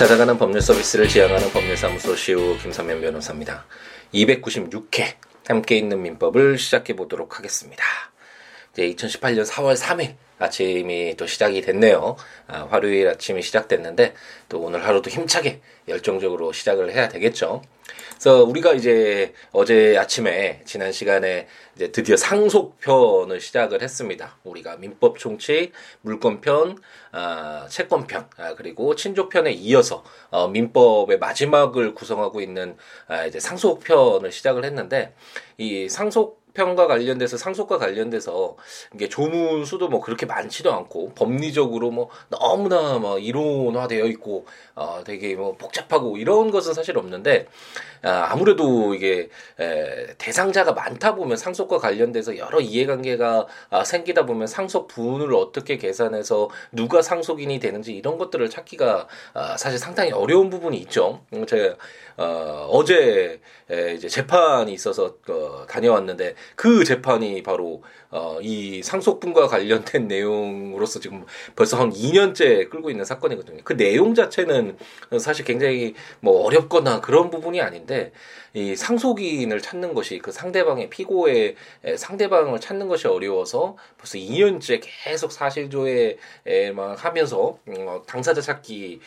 찾아가는 법률 서비스를 지향하는 법률사무소 시우 김삼면 변호사입니다. 296회 함께 있는 민법을 시작해 보도록 하겠습니다. 이제 2018년 4월 3일 아침이 또 시작이 됐네요. 아, 화요일 아침이 시작됐는데 또 오늘 하루도 힘차게 열정적으로 시작을 해야 되겠죠. 그래서 우리가 이제 어제 아침에 지난 시간에 이제 드디어 상속편을 시작을 했습니다. 우리가 민법 총칙, 물권편, 아, 채권편, 아, 그리고 친족편에 이어서 어, 민법의 마지막을 구성하고 있는 아, 이제 상속편을 시작을 했는데 이 상속 편과 관련돼서 상속과 관련돼서 이게 조문 수도 뭐 그렇게 많지도 않고 법리적으로 뭐 너무나 뭐 이론화되어 있고 어 되게 뭐 복잡하고 이런 것은 사실 없는데 아, 아무래도 이게 에, 대상자가 많다 보면 상속과 관련돼서 여러 이해관계가 아, 생기다 보면 상속 분을 어떻게 계산해서 누가 상속인이 되는지 이런 것들을 찾기가 아, 사실 상당히 어려운 부분이 있죠. 음, 제가 어, 어제 에, 이제 재판이 있어서 어, 다녀왔는데 그 재판이 바로 어, 이 상속분과 관련된 내용으로서 지금 벌써 한 2년째 끌고 있는 사건이거든요. 그 내용 자체는 사실 굉장히 뭐 어렵거나 그런 부분이 아닌데 이 상속인을 찾는 것이 그 상대방의 피고의 상대방을 찾는 것이 어려워서 벌써 2년째 계속 사실조회만 하면서 어, 당사자 찾기에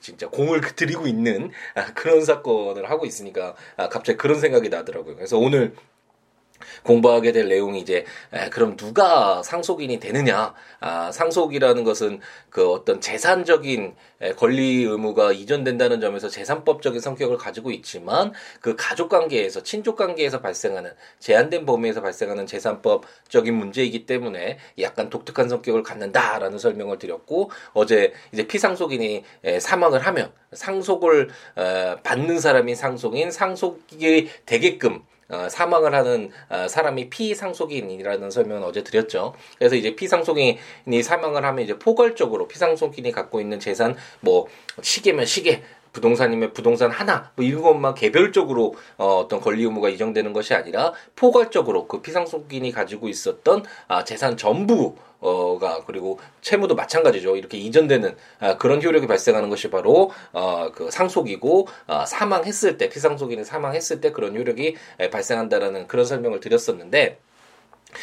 진짜 공을 들이고 있는 아, 그런 사건을 하고 있으니까 아, 갑자기 그런 생각이 나더라고요. 그래서 오늘 공부하게 될 내용이 이제 에, 그럼 누가 상속인이 되느냐? 아, 상속이라는 것은 그 어떤 재산적인 에, 권리 의무가 이전된다는 점에서 재산법적인 성격을 가지고 있지만 그 가족 관계에서 친족 관계에서 발생하는 제한된 범위에서 발생하는 재산법적인 문제이기 때문에 약간 독특한 성격을 갖는다라는 설명을 드렸고 어제 이제 피상속인이 에, 사망을 하면 상속을 에, 받는 사람이 상속인 상속이 되게끔 어, 사망을 하는 어, 사람이 피상속인이라는 설명을 어제 드렸죠. 그래서 이제 피상속인이 사망을 하면 이제 포괄적으로 피상속인이 갖고 있는 재산 뭐 시계면 시계 부동산이면 부동산 하나 뭐 이것만 개별적으로 어, 어떤 권리 의무가 이정되는 것이 아니라 포괄적으로 그 피상속인이 가지고 있었던 아, 재산 전부 어가 그리고 채무도 마찬가지죠. 이렇게 이전되는 아, 그런 효력이 발생하는 것이 바로 어 그 상속이고 어, 사망했을 때 피상속인이 사망했을 때 그런 효력이 발생한다라는 그런 설명을 드렸었는데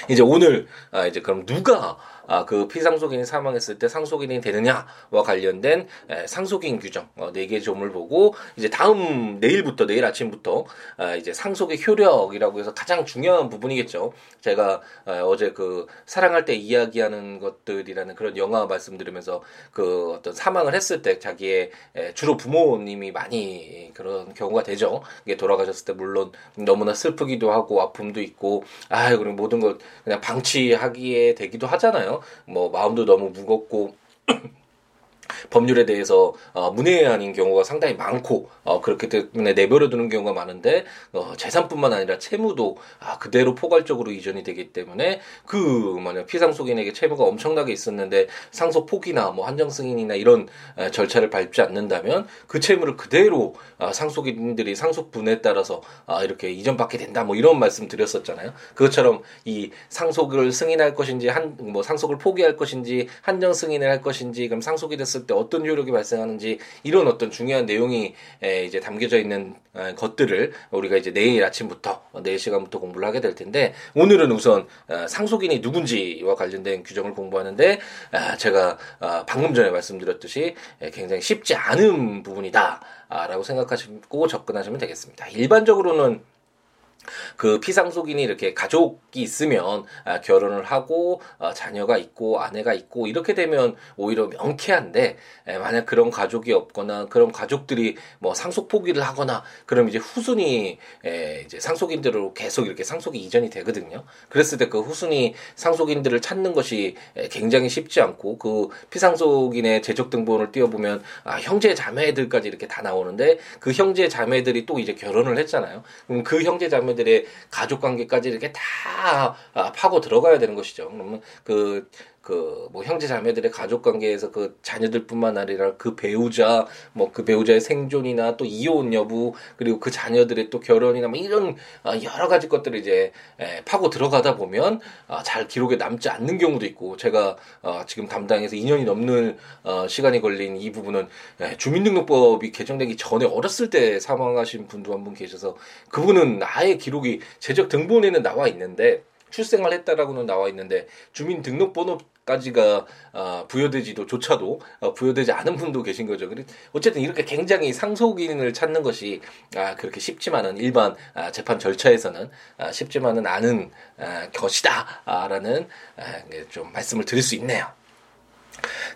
이제 오늘 아 이제 그럼 누가 아, 그 피상속인이 사망했을 때 상속인이 되느냐와 관련된 에, 상속인 규정 어, 네개 점을 보고 이제 다음 내일부터 내일 아침부터 아, 이제 상속의 효력이라고 해서 가장 중요한 부분이겠죠. 제가 아, 어제 그 사랑할 때 이야기하는 것들이라는 그런 영화 말씀드리면서 그 어떤 사망을 했을 때 자기의 에, 주로 부모님이 많이 그런 경우가 되죠. 이게 돌아가셨을 때 물론 너무나 슬프기도 하고 아픔도 있고 아 그리고 모든 걸 그냥 방치하기에 되기도 하잖아요. 뭐 마음도 너무 무겁고 법률에 대해서 어, 문외한인 경우가 상당히 많고 어, 그렇기 때문에 내버려 두는 경우가 많은데 어, 재산뿐만 아니라 채무도 아, 그대로 포괄적으로 이전이 되기 때문에 그 뭐냐 피상속인에게 채무가 엄청나게 있었는데 상속 포기나 뭐 한정 승인이나 이런 에, 절차를 밟지 않는다면 그 채무를 그대로 아, 상속인들이 상속분에 따라서 아, 이렇게 이전받게 된다 뭐 이런 말씀 드렸었잖아요. 그것처럼 이 상속을 승인할 것인지 한 뭐 상속을 포기할 것인지 한정 승인을 할 것인지 그럼 상속이 됐을 때 어떤 효력이 발생하는지 이런 어떤 중요한 내용이 이제 담겨져 있는 것들을 우리가 이제 내일 아침부터 내일 시간부터 공부를 하게 될 텐데 오늘은 우선 어, 상속인이 누군지와 관련된 규정을 공부하는데 아, 제가 어, 방금 전에 말씀드렸듯이 굉장히 쉽지 않은 부분이다라고 생각하시고 접근하시면 되겠습니다. 일반적으로는 그 피상속인이 이렇게 가족이 있으면 아, 결혼을 하고 아, 자녀가 있고 아내가 있고 이렇게 되면 오히려 명쾌한데 에, 만약 그런 가족이 없거나 그런 가족들이 뭐 상속 포기를 하거나 그럼 이제 후순위 에, 이제 상속인들로 계속 이렇게 상속이 이전이 되거든요. 그랬을 때 그 후순위 상속인들을 찾는 것이 에, 굉장히 쉽지 않고 그 피상속인의 재적 등본을 띄워보면 아, 형제 자매들까지 이렇게 다 나오는데 그 형제 자매들이 또 이제 결혼을 했잖아요. 그럼 그 형제 자매 사람들의 가족 관계까지 이렇게 다 아, 파고 들어가야 되는 것이죠. 그러면 그, 그 뭐 형제 자매들의 가족 관계에서 그 자녀들뿐만 아니라 그 배우자 뭐 그 배우자의 생존이나 또 이혼 여부 그리고 그 자녀들의 또 결혼이나 뭐 이런 아, 여러 가지 것들을 이제 파고 들어가다 보면 아, 잘 기록에 남지 않는 경우도 있고 제가 어, 지금 담당해서 2년이 넘는 어, 시간이 걸린 이 부분은 주민등록법이 개정되기 전에 어렸을 때 사망하신 분도 한 분 계셔서 그분은 아예 기록이 제적 등본에는 나와 있는데 출생을 했다라고는 나와 있는데 주민등록번호 까지가 어, 부여되지도 조차도 어, 부여되지 않은 분도 계신 거죠. 어쨌든 이렇게 굉장히 상속인을 찾는 것이 아, 그렇게 쉽지만은 일반 아, 재판 절차에서는 아, 쉽지만은 않은 아, 것이다라는 아, 좀 말씀을 드릴 수 있네요.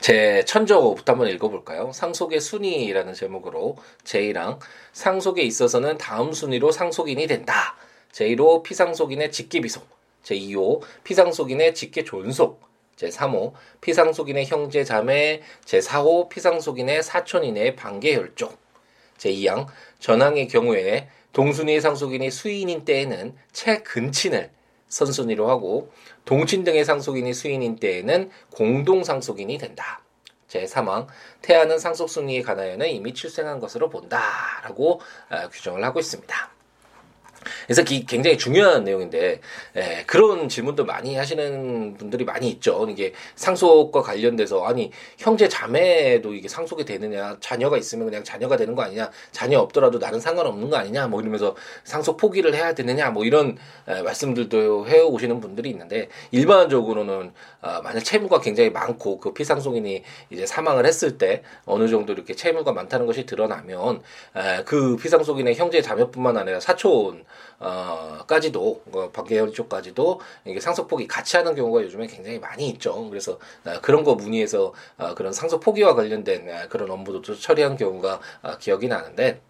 제 천저부터 한번 읽어볼까요? 상속의 순위라는 제목으로 제1항 상속에 있어서는 다음 순위로 상속인이 된다. 제1호 피상속인의 직계 비속 제2호 피상속인의 직계 존속 제3호 피상속인의 형제 자매 제4호 피상속인의 사촌인의 반계 혈족 제2항 전항의 경우에 동순위의 상속인이 수인인 때에는 최근친을 선순위로 하고 동친 등의 상속인이 수인인 때에는 공동 상속인이 된다. 제3항 태아는 상속순위에 관하여는 이미 출생한 것으로 본다라고 어, 규정을 하고 있습니다. 그래서 기, 굉장히 중요한 내용인데 에, 그런 질문도 많이 하시는 분들이 많이 있죠. 이게 상속과 관련돼서 아니 형제 자매도 이게 상속이 되느냐 자녀가 있으면 그냥 자녀가 되는 거 아니냐 자녀 없더라도 나는 상관없는 거 아니냐 뭐 이러면서 상속 포기를 해야 되느냐 뭐 이런 에, 말씀들도 해 오시는 분들이 있는데 일반적으로는 어, 만약 채무가 굉장히 많고 그 피상속인이 이제 사망을 했을 때 어느 정도 이렇게 채무가 많다는 것이 드러나면 에, 그 피상속인의 형제 자매뿐만 아니라 사촌 어, 까지도 어, 박계열 쪽까지도 이게 상속 포기 같이 하는 경우가 요즘에 굉장히 많이 있죠. 그래서 어, 그런 거 문의해서 어, 그런 상속 포기와 관련된 어, 그런 업무도 처리한 경우가 어, 기억이 나는데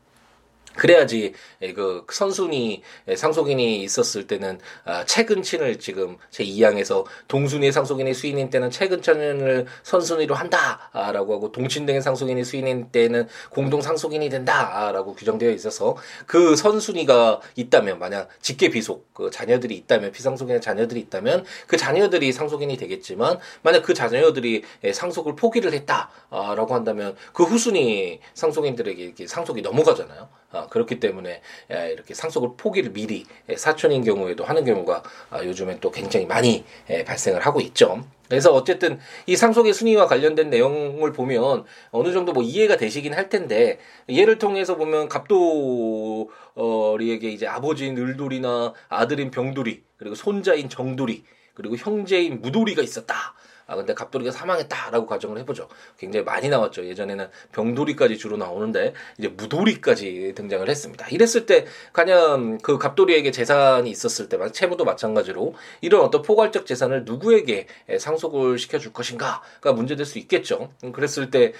그래야지 예, 그 선순위 예, 상속인이 있었을 때는 아, 최근친을 지금 제 2항에서 동순위 상속인이 수인인 때는 최근친을 선순위로 한다라고 하고 동친 등의 상속인이 수인인 때는 공동 상속인이 된다라고 규정되어 있어서 그 선순위가 있다면 만약 직계 비속 그 자녀들이 있다면 피상속인의 자녀들이 있다면 그 자녀들이 상속인이 되겠지만 만약 그 자녀들이 예, 상속을 포기를 했다라고 한다면 그 후순위 상속인들에게 상속이 넘어가잖아요. 아, 그렇기 때문에 이렇게 상속을 포기를 미리 사촌인 경우에도 하는 경우가 아, 요즘엔 또 굉장히 많이 발생을 하고 있죠. 그래서 어쨌든 이 상속의 순위와 관련된 내용을 보면 어느 정도 뭐 이해가 되시긴 할 텐데 예를 통해서 보면 갑돌이에게 이제 아버지인 을돌이나 아들인 병돌이 그리고 손자인 정돌이 그리고 형제인 무돌이가 있었다. 아 근데 갑돌이가 사망했다라고 가정을 해보죠. 굉장히 많이 나왔죠. 예전에는 병돌이까지 주로 나오는데 이제 무돌이까지 등장을 했습니다. 이랬을 때 과연 그 갑돌이에게 재산이 있었을 때 채무도 마찬가지로 이런 어떤 포괄적 재산을 누구에게 상속을 시켜줄 것인가가 문제될 수 있겠죠. 음, 그랬을 때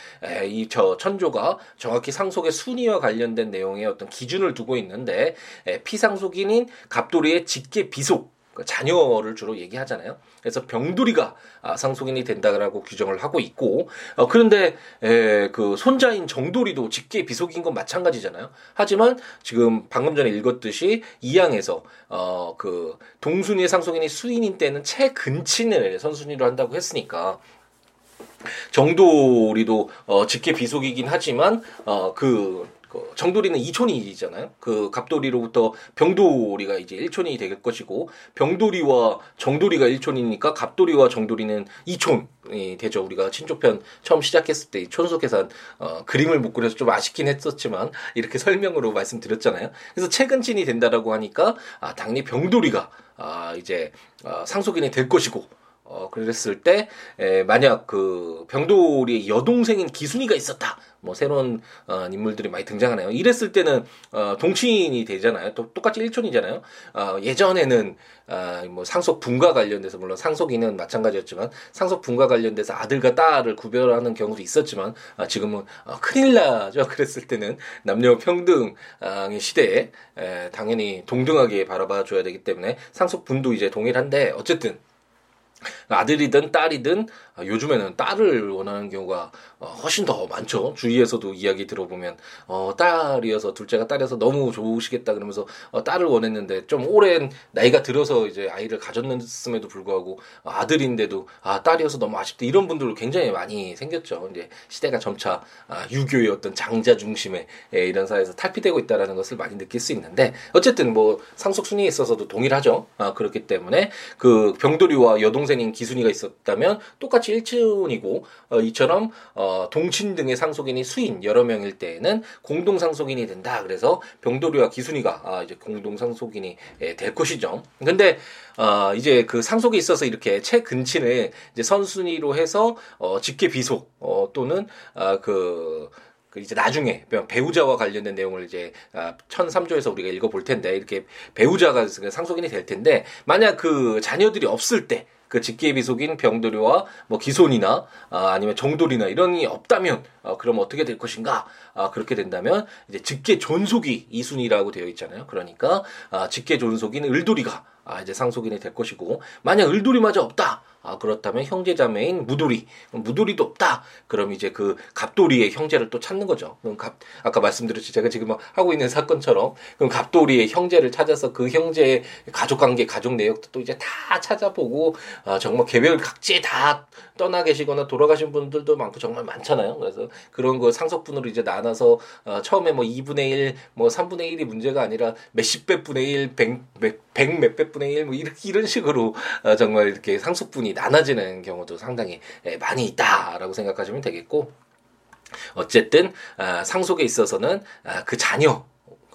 이 저 천조가 정확히 상속의 순위와 관련된 내용의 어떤 기준을 두고 있는데 피상속인인 갑돌이의 직계 비속 그 자녀를 주로 얘기하잖아요. 그래서 병두리가 아, 상속인이 된다라고 규정을 하고 있고 어, 그런데 에, 그 손자인 정돌이도 직계 비속인 건 마찬가지잖아요. 하지만 지금 방금 전에 읽었듯이 이양에서 어, 그 동순위의 상속인이 수인인 때는 최근친을 선순위로 한다고 했으니까 정돌이도 어, 직계 비속이긴 하지만 어, 그 그 정돌이는 이촌이잖아요. 그 갑돌이로부터 병돌이가 이제 일촌이 될 것이고 병돌이와 정돌이가 일촌이니까 갑돌이와 정돌이는 이촌이 되죠. 우리가 친족편 처음 시작했을 때 촌속 계산 어, 그림을 못 그려서 좀 아쉽긴 했었지만 이렇게 설명으로 말씀드렸잖아요. 그래서 최근친이 된다라고 하니까 아, 당연히 병돌이가 아, 이제 어, 상속인이 될 것이고 어, 그랬을 때, 에, 만약 그 병돌이의 여동생인 기순이가 있었다. 뭐 새로운 어, 인물들이 많이 등장하네요. 이랬을 때는 어, 동친이 되잖아요. 또 똑같이 일촌이잖아요. 어, 예전에는 어, 뭐 상속 분과 관련돼서 물론 상속인은 마찬가지였지만 상속 분과 관련돼서 아들과 딸을 구별하는 경우도 있었지만 어, 지금은 어, 큰일 나죠. 그랬을 때는 남녀 평등의 시대에 에, 당연히 동등하게 바라봐 줘야 되기 때문에 상속 분도 이제 동일한데 어쨌든 아들이든 딸이든 아, 요즘에는 딸을 원하는 경우가 어, 훨씬 더 많죠. 주위에서도 이야기 들어보면 어, 딸이어서 둘째가 딸이어서 너무 좋으시겠다 그러면서 어, 딸을 원했는데 좀 오랜 나이가 들어서 이제 아이를 가졌음에도 불구하고 아들인데도 아 딸이어서 너무 아쉽다 이런 분들 굉장히 많이 생겼죠. 이제 시대가 점차 아, 유교의 어떤 장자 중심의 예, 이런 사회에서 탈피되고 있다라는 것을 많이 느낄 수 있는데 어쨌든 뭐 상속 순위에 있어서도 동일하죠. 아, 그렇기 때문에 그 병돌이와 여동생인 기순이가 있었다면 똑같이 일친이고 어, 이처럼 어, 동친 등의 상속인이 수인 여러 명일 때에는 공동 상속인이 된다. 그래서 병돌이와 기순이가 아, 이제 공동 상속인이 예, 될 것이죠. 근데 어, 이제 그 상속에 있어서 이렇게 최근친을 이제 선순위로 해서 어, 직계 비속 어, 또는 아, 그, 그 이제 나중에 배우자와 관련된 내용을 이제 아, 1003조에서 우리가 읽어볼 텐데 이렇게 배우자가 상속인이 될 텐데 만약 그 자녀들이 없을 때 그 직계 비속인 병돌이와 뭐 기손이나 아, 아니면 정돌이나 이런 이 없다면 어, 그럼 어떻게 될 것인가? 아, 그렇게 된다면 이제 직계 존속이 이순이라고 되어 있잖아요. 그러니까 아, 직계 존속인 을돌이가 아, 이제 상속인이 될 것이고 만약 을돌이마저 없다. 아, 그렇다면 형제자매인 무돌이, 무돌이도 없다. 그럼 이제 그 갑돌이의 형제를 또 찾는 거죠. 그럼 갑, 아까 말씀드렸지. 제가 지금 뭐 하고 있는 사건처럼. 그럼 갑돌이의 형제를 찾아서 그 형제의 가족 관계, 가족 내역도 또 이제 다 찾아보고, 아, 정말 개별 각지에 다 떠나 계시거나 돌아가신 분들도 많고 정말 많잖아요. 그래서 그런 거 상속분으로 이제 나눠서, 어, 처음에 뭐 2분의 1, 뭐 3분의 1이 문제가 아니라 몇십 배 분의 1, 백, 백, 백 몇백 분의 1, 뭐 이렇게, 이런 식으로, 어, 정말 이렇게 상속분이 나눠지는 경우도 상당히 예, 많이 있다라고 생각하시면 되겠고 어쨌든 아, 상속에 있어서는 아, 그 자녀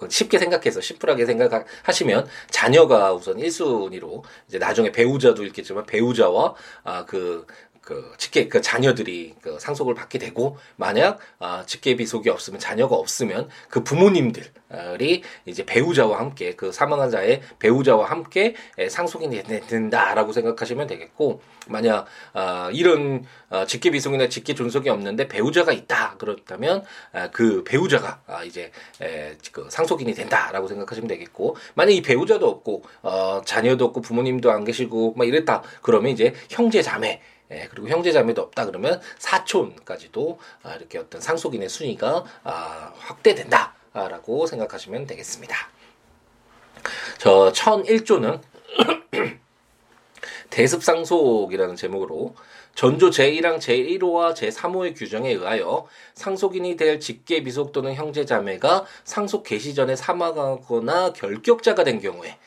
쉽게 생각해서 심플하게 생각하시면 자녀가 우선 1순위로 이제 나중에 배우자도 있겠지만 배우자와 아 그 그 직계 그 자녀들이 그 상속을 받게 되고 만약 아 직계 비속이 없으면 자녀가 없으면 그 부모님들이 이제 배우자와 함께 그 사망한 자의 배우자와 함께 상속이 된다라고 생각하시면 되겠고 만약 아 이런 아, 직계 비속이나 직계 존속이 없는데 배우자가 있다 그렇다면 아, 그 배우자가 아, 이제 에, 그 상속인이 된다라고 생각하시면 되겠고 만약 이 배우자도 없고 어, 자녀도 없고 부모님도 안 계시고 막 이랬다 그러면 이제 형제 자매 예, 그리고 형제 자매도 없다 그러면 사촌까지도 아, 이렇게 어떤 상속인의 순위가 아, 확대된다라고 생각하시면 되겠습니다. 저 1001조는 대습상속이라는 제목으로 전조 제1항 제1호와 제3호의 규정에 의하여 상속인이 될 직계 비속 또는 형제 자매가 상속 개시 전에 사망하거나 결격자가 된 경우에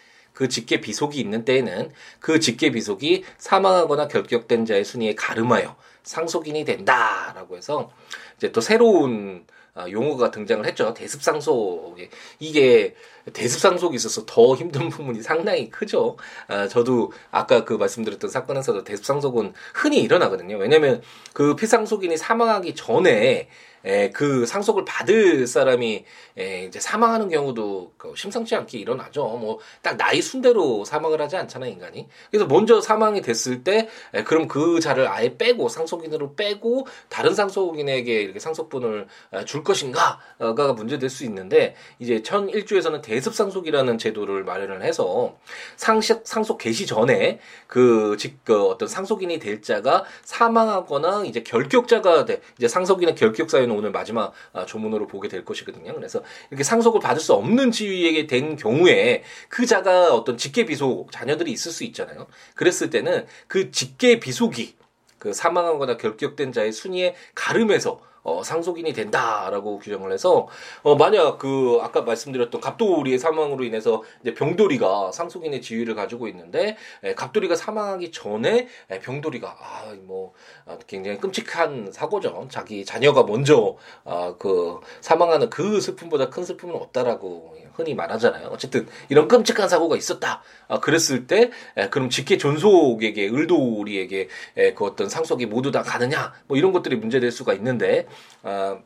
그 직계 비속이 있는 때에는 그 직계 비속이 사망하거나 결격된 자의 순위에 가름하여 상속인이 된다라고 해서 이제 또 새로운 아, 용어가 등장을 했죠. 대습상속. 이게 대습상속이 있어서 더 힘든 부분이 상당히 크죠. 아, 저도 아까 그 말씀드렸던 사건에서도 대습상속은 흔히 일어나거든요. 왜냐면 그 피상속인이 사망하기 전에 에, 그 상속을 받을 사람이 에, 이제 사망하는 경우도 그 심상치 않게 일어나죠. 뭐 딱 나이 순대로 사망을 하지 않잖아 인간이. 그래서 먼저 사망이 됐을 때 에, 그럼 그 자를 아예 빼고 상속인으로 빼고 다른 상속인에게 이렇게 상속분을 에, 줄 것인가가 문제될 수 있는데 이제 천일조에서는 대습 상속이라는 제도를 마련을 해서 상식 상속 개시 전에 그, 즉, 그 어떤 상속인이 될 자가 사망하거나 이제 결격자가 돼 이제 상속인은 결격 사유 저희는 오늘 마지막 아, 조문으로 보게 될 것이거든요. 그래서 이렇게 상속을 받을 수 없는 지위에게 된 경우에 그 자가 어떤 직계 비속 자녀들이 있을 수 있잖아요. 그랬을 때는 그 직계 비속이 그 사망하거나 결격된 자의 순위에 가름해서 어, 상속인이 된다라고 규정을 해서 어, 만약 그 아까 말씀드렸던 갑돌이의 사망으로 인해서 이제 병돌이가 상속인의 지위를 가지고 있는데 에, 갑돌이가 사망하기 전에 에, 병돌이가 아뭐 아, 굉장히 끔찍한 사고죠. 자기 자녀가 먼저 아, 그 사망하는 그 슬픔보다 큰 슬픔은 없다라고 흔히 말하잖아요. 어쨌든 이런 끔찍한 사고가 있었다. 아, 그랬을 때 에, 그럼 직계 존속에게 을돌이에게 에, 그 어떤 상속이 모두 다 가느냐 뭐 이런 것들이 문제될 수가 있는데 아,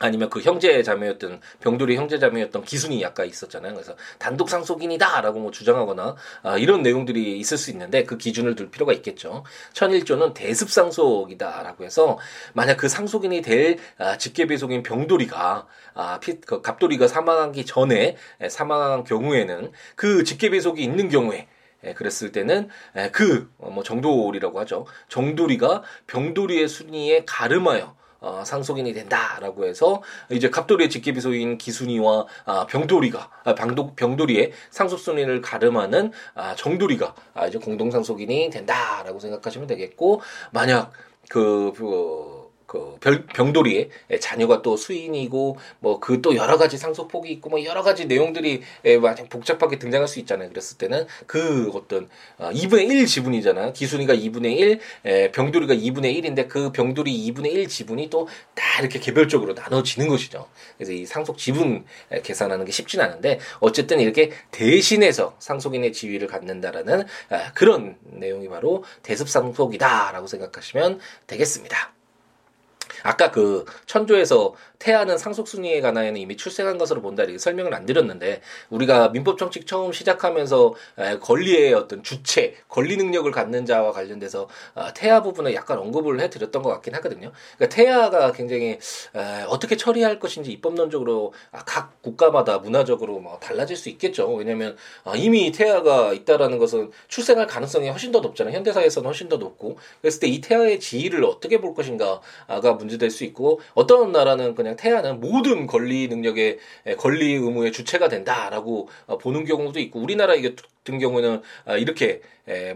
아니면 그 형제 자매였던 병돌이 형제 자매였던 기순이 아까 있었잖아요. 그래서 단독 상속인이다라고 뭐 주장하거나 아, 이런 내용들이 있을 수 있는데 그 기준을 둘 필요가 있겠죠. 천일조는 대습 상속이다라고 해서 만약 그 상속인이 될 아, 직계배속인 병돌이가 아, 피, 그 갑돌이가 사망하기 전에 사망한 경우에는 그 직계배속이 있는 경우에 예, 그랬을 때는 예, 그뭐 정돌이라고 하죠. 정돌이가 병돌이의 순위에 가름하여 어, 상속인이 된다라고 해서 이제 갑돌이의 직계비소인 기순이와 아, 병돌이가 아, 방도, 병돌이의 상속 순위를 가름하는 아, 정돌이가 아, 이제 공동 상속인이 된다라고 생각하시면 되겠고 만약 그, 그 그 병돌이의 자녀가 또 수인이고 뭐 그 또 여러 가지 상속폭이 있고 뭐 여러 가지 내용들이 많이 복잡하게 등장할 수 있잖아요. 그랬을 때는 그 어떤 2분의 어, 1 지분이잖아요. 기순이가 2분의 1, 에, 병돌이가 2분의 1인데 그 병돌이 2분의 1 지분이 또 다 이렇게 개별적으로 나눠지는 것이죠. 그래서 이 상속 지분 계산하는 게 쉽진 않은데 어쨌든 이렇게 대신해서 상속인의 지위를 갖는다라는 그런 내용이 바로 대습상속이다라고 생각하시면 되겠습니다. 아까 그 천조에서 태아는 상속순위에 관하여는 이미 출생한 것으로 본다 이렇게 설명을 안 드렸는데 우리가 민법 정책 처음 시작하면서 권리의 어떤 주체, 권리 능력을 갖는 자와 관련돼서 아, 태아 부분을 약간 언급을 해드렸던 것 같긴 하거든요. 그러니까 태아가 굉장히 어떻게 처리할 것인지 입법론적으로 아, 각 국가마다 문화적으로 뭐 달라질 수 있겠죠. 왜냐하면 아, 이미 태아가 있다라는 것은 출생할 가능성이 훨씬 더 높잖아요. 현대사에서는 훨씬 더 높고 그랬을 때 이 태아의 지위를 어떻게 볼 것인가가 문제될 수 있고 어떤 나라는 그냥 태아는 모든 권리 능력의 권리 의무의 주체가 된다라고 어, 보는 경우도 있고 우리나라 같은 경우는 아, 이렇게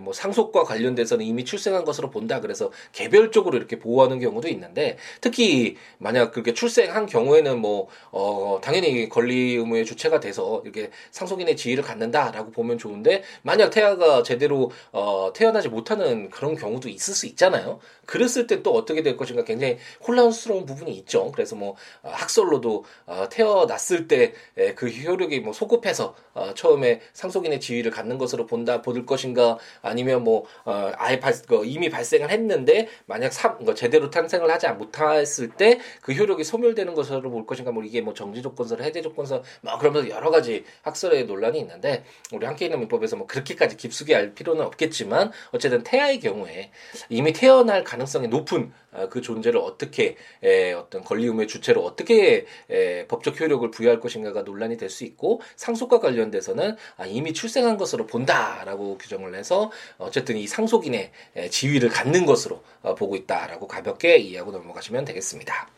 뭐 상속과 관련돼서는 이미 출생한 것으로 본다. 그래서 개별적으로 이렇게 보호하는 경우도 있는데 특히 만약 그렇게 출생한 경우에는 뭐 어, 당연히 권리 의무의 주체가 돼서 이렇게 상속인의 지위를 갖는다라고 보면 좋은데 만약 태아가 제대로 어, 태어나지 못하는 그런 경우도 있을 수 있잖아요. 그랬을 때 또 어떻게 될 것인가 굉장히 혼란스러운 부분이 있죠. 그래서 뭐 어, 학설로도 어, 태어났을 때 그 효력이 뭐 소급해서 어, 처음에 상속인의 지위를 갖는 것으로 본다 볼 것인가 아니면 뭐 어, 아예 발, 그 이미 발생을 했는데 만약 사, 그 제대로 탄생을 하지 못했을 때 그 효력이 소멸되는 것으로 볼 것인가 뭐 이게 뭐 정지 조건설 해제 조건설 뭐 그러면서 여러 가지 학설의 논란이 있는데 우리 함께 있는 민법에서 뭐 그렇게까지 깊숙이 알 필요는 없겠지만 어쨌든 태아의 경우에 이미 태어날 가능성이 높은 어, 그 존재를 어떻게 에, 어떤 권리 의무의 주체로 어떻게 에, 법적 효력을 부여할 것인가가 논란이 될 수 있고 상속과 관련돼서는 아, 이미 출생한 것으로 본다라고 규정을 해서 어쨌든 이 상속인의 에, 지위를 갖는 것으로 어, 보고 있다라고 가볍게 이해하고 넘어가시면 되겠습니다.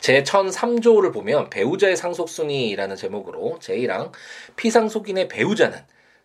제 1003조를 보면 배우자의 상속순위라는 제목으로 제1항 피상속인의 배우자는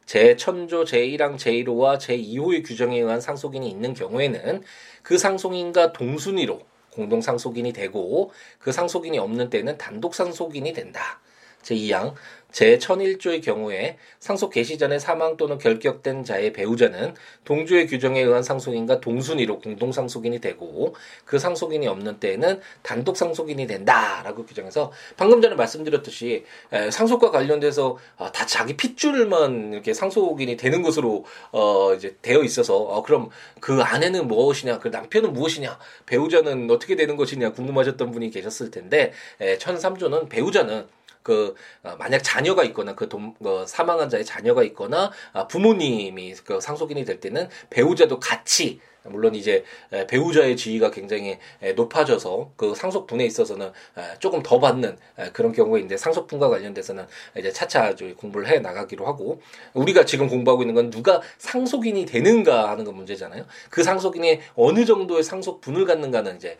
제1000조 제1항 제1호와 제2호의 규정에 의한 상속인이 있는 경우에는 그 상속인과 동순위로 공동 상속인이 되고 그 상속인이 없는 때는 단독 상속인이 된다. 제2항 제1001조의 경우에 상속 개시 전에 사망 또는 결격된 자의 배우자는 동조의 규정에 의한 상속인과 동순위로 공동 상속인이 되고 그 상속인이 없는 때에는 단독 상속인이 된다라고 규정해서 방금 전에 말씀드렸듯이 상속과 관련돼서 아, 다 자기 핏줄만 이렇게 상속인이 되는 것으로 어 이제 되어 있어서 어 그럼 그 아내는 무엇이냐 그 남편은 무엇이냐 배우자는 어떻게 되는 것이냐 궁금하셨던 분이 계셨을 텐데 1003조는 배우자는 그 어, 만약 자녀가 있거나 그 돈, 그 사망한 자의 자녀가 있거나 아, 부모님이 그 상속인이 될 때는 배우자도 같이 물론 이제 배우자의 지위가 굉장히 높아져서 그 상속분에 있어서는 조금 더 받는 그런 경우인데 상속분과 관련돼서는 이제 차차 공부를 해 나가기로 하고 우리가 지금 공부하고 있는 건 누가 상속인이 되는가 하는 건 문제잖아요. 그 상속인이 어느 정도의 상속분을 갖는가는 이제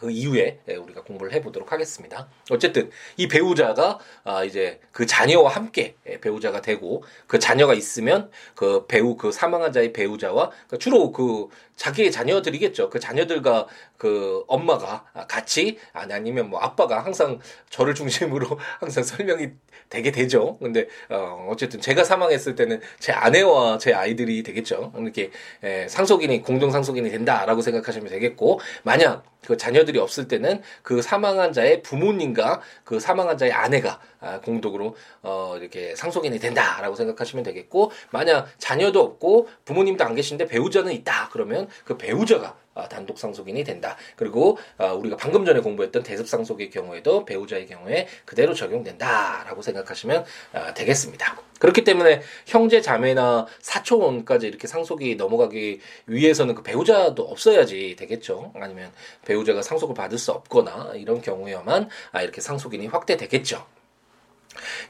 그 이후에 우리가 공부를 해보도록 하겠습니다. 어쨌든 이 배우자가 아 이제 그 자녀와 함께 배우자가 되고 그 자녀가 있으면 그 배우 그 사망한 자의 배우자와 그 주로 그 자기의 자녀들이겠죠. 그 자녀들과 그 엄마가 같이 아니면 뭐 아빠가 항상 저를 중심으로 항상 설명이 되게 되죠. 근데 어 어쨌든 제가 사망했을 때는 제 아내와 제 아이들이 되겠죠. 이렇게 에, 상속인이 공동 상속인이 된다라고 생각하시면 되겠고 만약 그 자녀들이 없을 때는 그 사망한 자의 부모님과 그 사망한 자의 아내가 아, 공동으로 어 이렇게 상속인이 된다라고 생각하시면 되겠고 만약 자녀도 없고 부모님도 안 계신데 배우자는 있다 그러면 그 배우자가 아, 단독 상속인이 된다. 그리고 아, 우리가 방금 전에 공부했던 대습 상속의 경우에도 배우자의 경우에 그대로 적용된다라고 생각하시면 아, 되겠습니다. 그렇기 때문에 형제 자매나 사촌까지 이렇게 상속이 넘어가기 위해서는 그 배우자도 없어야지 되겠죠. 아니면 배우자가 상속을 받을 수 없거나 이런 경우에만 이렇게 상속인이 확대되겠죠.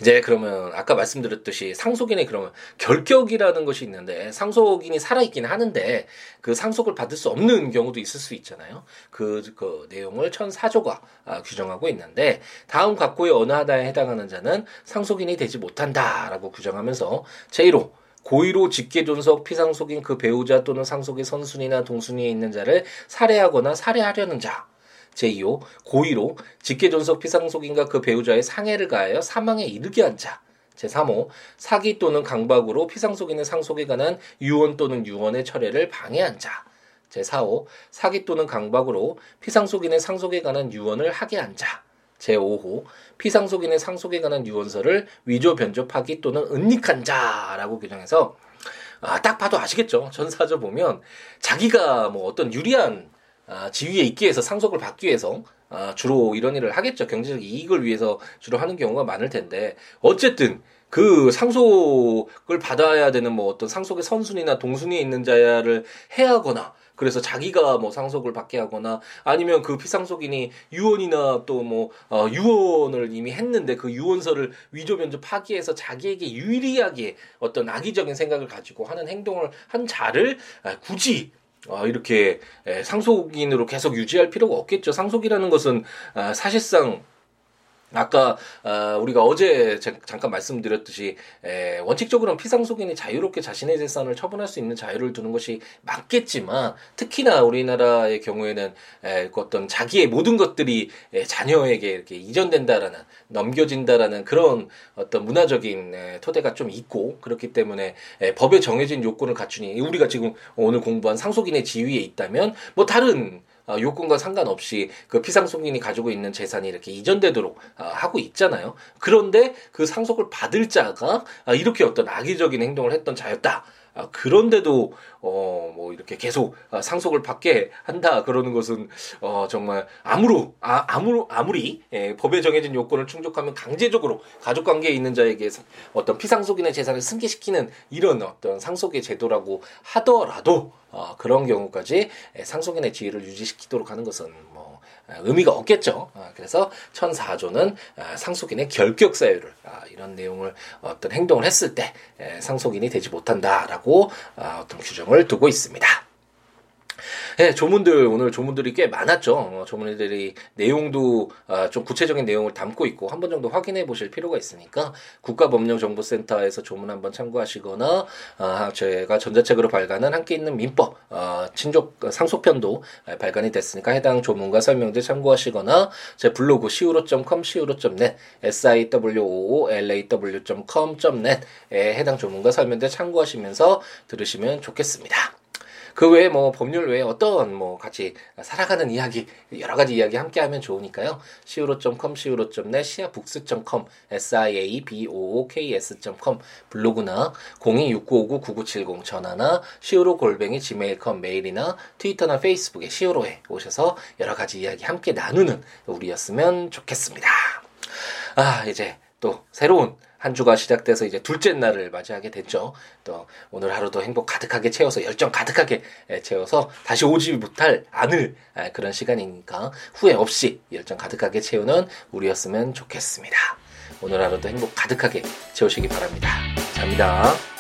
이제 그러면 아까 말씀드렸듯이 상속인의 그러면 결격이라는 것이 있는데 상속인이 살아있긴 하는데 그 상속을 받을 수 없는 경우도 있을 수 있잖아요. 그, 그 내용을 천사조가 아, 규정하고 있는데 다음 각고의 어느 하나에 해당하는 자는 상속인이 되지 못한다라고 규정하면서 제1호 고의로 직계존속 피상속인 그 배우자 또는 상속의 선순위나 동순위에 있는 자를 살해하거나 살해하려는 자. 제2호 고의로 직계존속 피상속인과 그 배우자의 상해를 가하여 사망에 이르게 한 자. 제3호 사기 또는 강박으로 피상속인의 상속에 관한 유언 또는 유언의 철회를 방해한 자. 제4호 사기 또는 강박으로 피상속인의 상속에 관한 유언을 하게 한 자. 제5호 피상속인의 상속에 관한 유언서를 위조 변조 파기 또는 은닉한 자라고 규정해서 아, 딱 봐도 아시겠죠? 전사조 보면 자기가 뭐 어떤 유리한 아, 지위에 있기 위해서 상속을 받기 위해서 아, 주로 이런 일을 하겠죠. 경제적 이익을 위해서 주로 하는 경우가 많을 텐데 어쨌든 그 상속을 받아야 되는 뭐 어떤 상속의 선순위나 동순위에 있는 자를 해하거나 그래서 자기가 뭐 상속을 받게 하거나 아니면 그 피상속인이 유언이나 또뭐 어, 유언을 이미 했는데 그 유언서를 위조 변조 파기해서 자기에게 유리하게 어떤 악의적인 생각을 가지고 하는 행동을 한 자를 아, 굳이 어, 이렇게 상속인으로 계속 유지할 필요가 없겠죠. 상속이라는 것은 아, 사실상 아까 어, 우리가 어제 잠깐 말씀드렸듯이 에, 원칙적으로는 피상속인이 자유롭게 자신의 재산을 처분할 수 있는 자유를 두는 것이 맞겠지만 특히나 우리나라의 경우에는 에, 그 어떤 자기의 모든 것들이 에, 자녀에게 이렇게 이전된다라는 넘겨진다라는 그런 어떤 문화적인 에, 토대가 좀 있고 그렇기 때문에 에, 법에 정해진 요건을 갖추니 우리가 지금 오늘 공부한 상속인의 지위에 있다면 뭐 다른 어, 요건과 상관없이 그 피상속인이 가지고 있는 재산이 이렇게 이전되도록 어, 하고 있잖아요. 그런데 그 상속을 받을 자가 아, 이렇게 어떤 악의적인 행동을 했던 자였다. 아, 그런데도 어 뭐 이렇게 계속 아, 상속을 받게 한다 그러는 것은 어 정말 아무로 아 아무 아무리 예, 법에 정해진 요건을 충족하면 강제적으로 가족 관계에 있는 자에게 어떤 피상속인의 재산을 승계시키는 이런 어떤 상속의 제도라고 하더라도 어 그런 경우까지 예, 상속인의 지위를 유지시키도록 하는 것은 뭐 아, 의미가 없겠죠. 아, 그래서 천사조는 아, 상속인의 결격 사유를 이런 내용을 어떤 행동을 했을 때 상속인이 되지 못한다라고 어떤 규정을 두고 있습니다. 네, 조문들 오늘 조문들이 꽤 많았죠. 어, 조문들이 내용도 어, 좀 구체적인 내용을 담고 있고 한 번 정도 확인해 보실 필요가 있으니까 국가법령정보센터에서 조문 한번 참고하시거나 어, 제가 전자책으로 발간한 함께 있는 민법 어, 친족 상속편도 발간이 됐으니까 해당 조문과 설명들 참고하시거나 제 블로그 siwo.com siwo.net siwoolaw.com.net에 해당 조문과 설명들 참고하시면서 들으시면 좋겠습니다. 그 외에 뭐 법률 외에 어떤 뭐 같이 살아가는 이야기 여러 가지 이야기 함께 하면 좋으니까요. siwo.com, siwo.net, siabooks.com, siabooks.com 블로그나 026959-9970 전화나 siwo 골뱅이 gmail.com 메일이나 트위터나 페이스북에 siwo에 오셔서 여러 가지 이야기 함께 나누는 우리였으면 좋겠습니다. 아, 이제 또 새로운 한 주가 시작돼서 이제 둘째 날을 맞이하게 됐죠. 또 오늘 하루도 행복 가득하게 채워서 열정 가득하게 채워서 다시 오지 못할 않을 그런 시간이니까 후회 없이 열정 가득하게 채우는 우리였으면 좋겠습니다. 오늘 하루도 행복 가득하게 채우시기 바랍니다. 감사합니다.